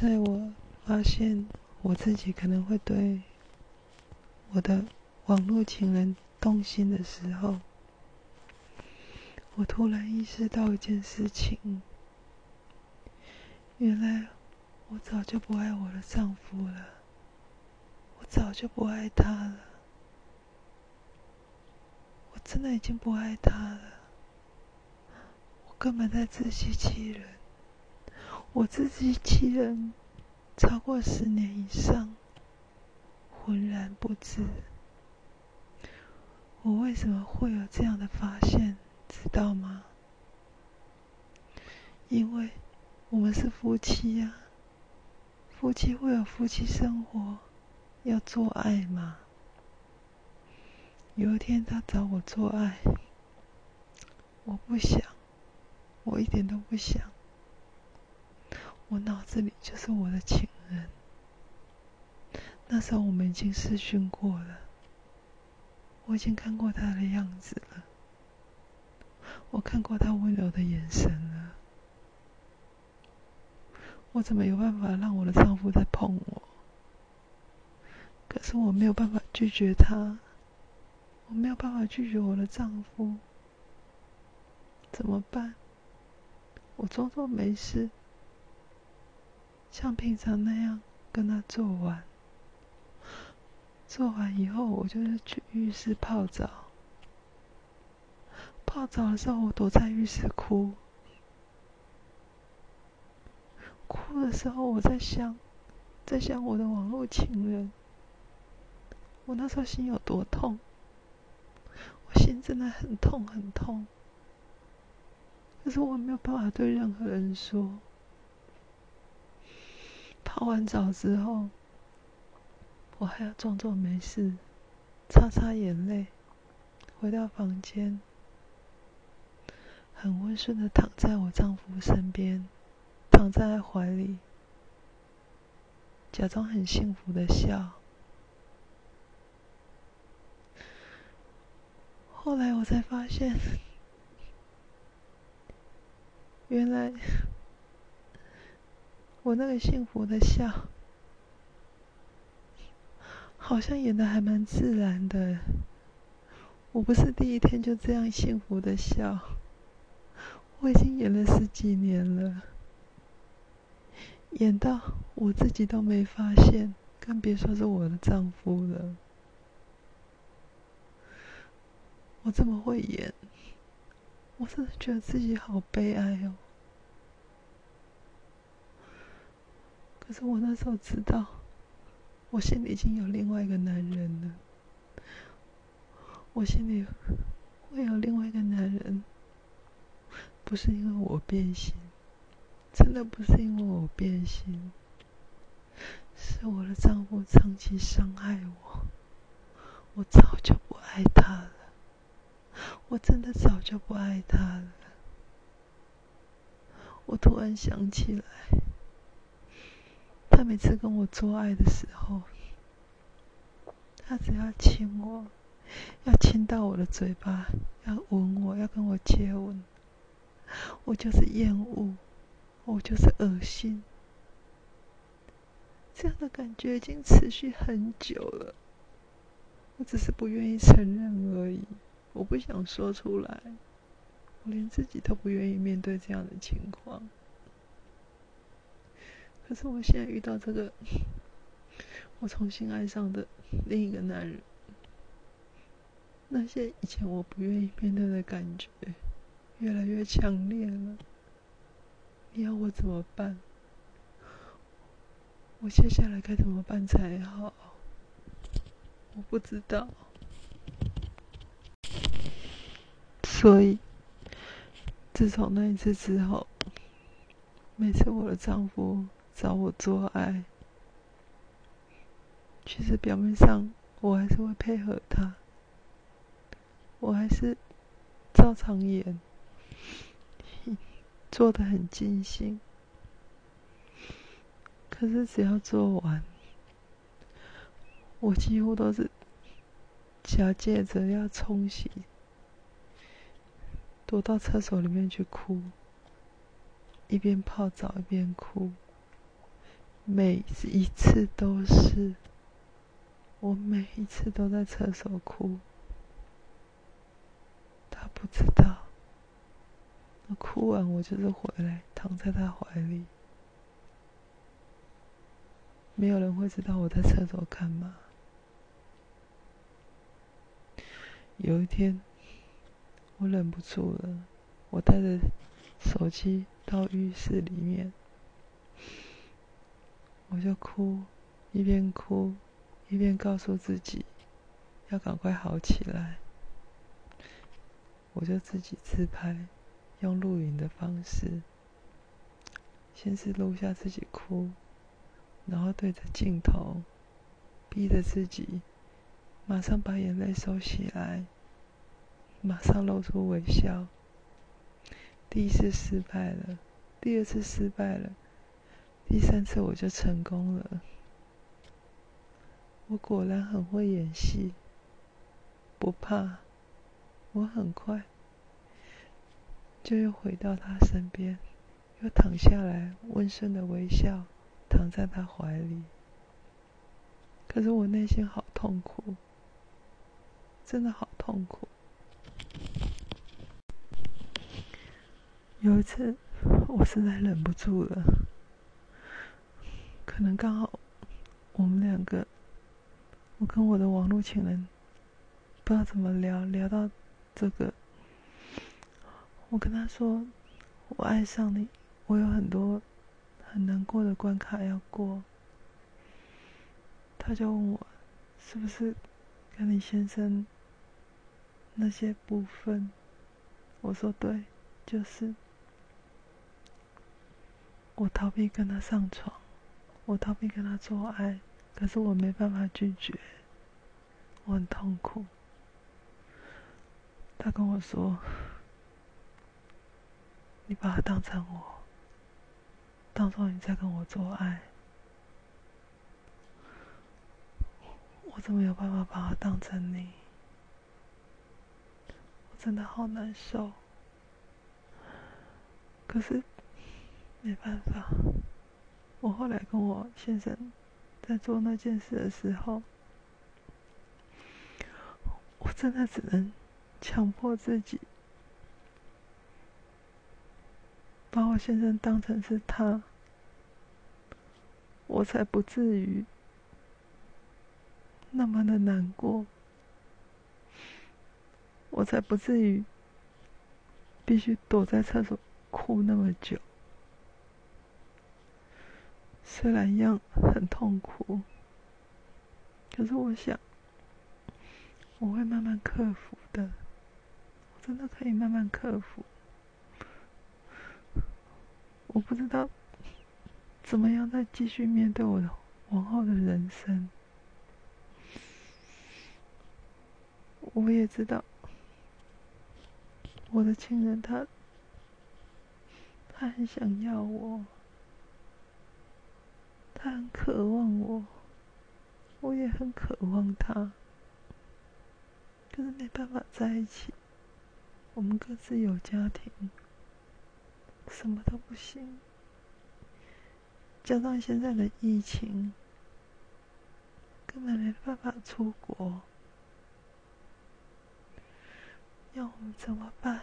在我发现我自己可能会对我的网络情人动心的时候，我突然意识到一件事情：原来我早就不爱我的丈夫了，我早就不爱他了，我真的已经不爱他了，我根本在自欺欺人。我自欺欺人超过十年以上，浑然不知。我为什么会有这样的发现？知道吗？因为我们是夫妻呀，夫妻会有夫妻生活，要做爱嘛。有一天他找我做爱，我不想，我一点都不想。我脑子里就是我的情人，那时候我们已经试训过了，我已经看过他的样子了，我看过他温柔的眼神了，我怎么有办法让我的丈夫再碰我？可是我没有办法拒绝他，我没有办法拒绝我的丈夫，怎么办？我装作没事。像平常那样跟他做完，做完以后，我就是去浴室泡澡。泡澡的时候，我躲在浴室哭。哭的时候，我在想，在想我的网络情人。我那时候心有多痛，我心真的很痛很痛。可是我没有办法对任何人说。泡完澡之后，我还要装作没事，擦擦眼泪，回到房间，很温顺的躺在我丈夫身边，躺在怀里，假装很幸福的笑。后来我才发现，原来。我那个幸福的笑，好像演的还蛮自然的。我不是第一天就这样幸福的笑，我已经演了十几年了，演到我自己都没发现，更别说是我的丈夫了。我这么会演，我真的觉得自己好悲哀哦。可是我那时候知道，我心里已经有另外一个男人了。我心里会有另外一个男人，不是因为我变心，真的不是因为我变心，是我的丈夫长期伤害我，我早就不爱他了，我真的早就不爱他了。我突然想起来。他每次跟我做爱的时候，他只要亲我，要亲到我的嘴巴，要吻我，要跟我接吻，我就是厌恶，我就是恶心。这样的感觉已经持续很久了，我只是不愿意承认而已，我不想说出来，我连自己都不愿意面对这样的情况。可是我现在遇到这个，我重新爱上的另一个男人，那些以前我不愿意面对的感觉，越来越强烈了。你要我怎么办？我接下来该怎么办才好？我不知道。所以，自从那一次之后，每次我的丈夫。找我做爱，其实表面上我还是会配合他，我还是照常演，做的很尽兴。可是只要做完，我几乎都是假借着要冲洗，躲到厕所里面去哭，一边泡澡一边哭。每一次都是，我每一次都在厕所哭。他不知道，我哭完我就是回来躺在他怀里，没有人会知道我在厕所干嘛。有一天，我忍不住了，我带着手机到浴室里面。我就哭，一边哭一边告诉自己要赶快好起来。我就自己自拍，用录影的方式，先是录下自己哭，然后对着镜头，逼着自己马上把眼泪收起来，马上露出微笑。第一次失败了，第二次失败了。第三次我就成功了，我果然很会演戏，不怕，我很快就又回到他身边，又躺下来，温顺的微笑，躺在他怀里。可是我内心好痛苦，真的好痛苦。有一次，我实在忍不住了。可能刚好我们两个，我跟我的网络情人不知道怎么聊，聊到这个，我跟他说我爱上你，我有很多很难过的关卡要过，他就问我是不是跟你先生那些部分，我说对，就是我逃避跟他上床。我逃避跟他做爱，可是我没办法拒绝，我很痛苦。他跟我说：“你把他当成我，当做你在跟我做爱。”我怎么有办法把他当成你？我真的好难受。可是没办法。我后来跟我先生在做那件事的时候，我真的只能强迫自己，把我先生当成是他，我才不至于那么的难过，我才不至于必须躲在厕所哭那么久。虽然一样很痛苦，可是我想我会慢慢克服的。我真的可以慢慢克服。我不知道怎么样再继续面对我的往后的人生。我也知道我的亲人他他很想要我。他很渴望我，我也很渴望他，可是没办法在一起。我们各自有家庭，什么都不行。加上现在的疫情，根本没办法出国，要我们怎么办？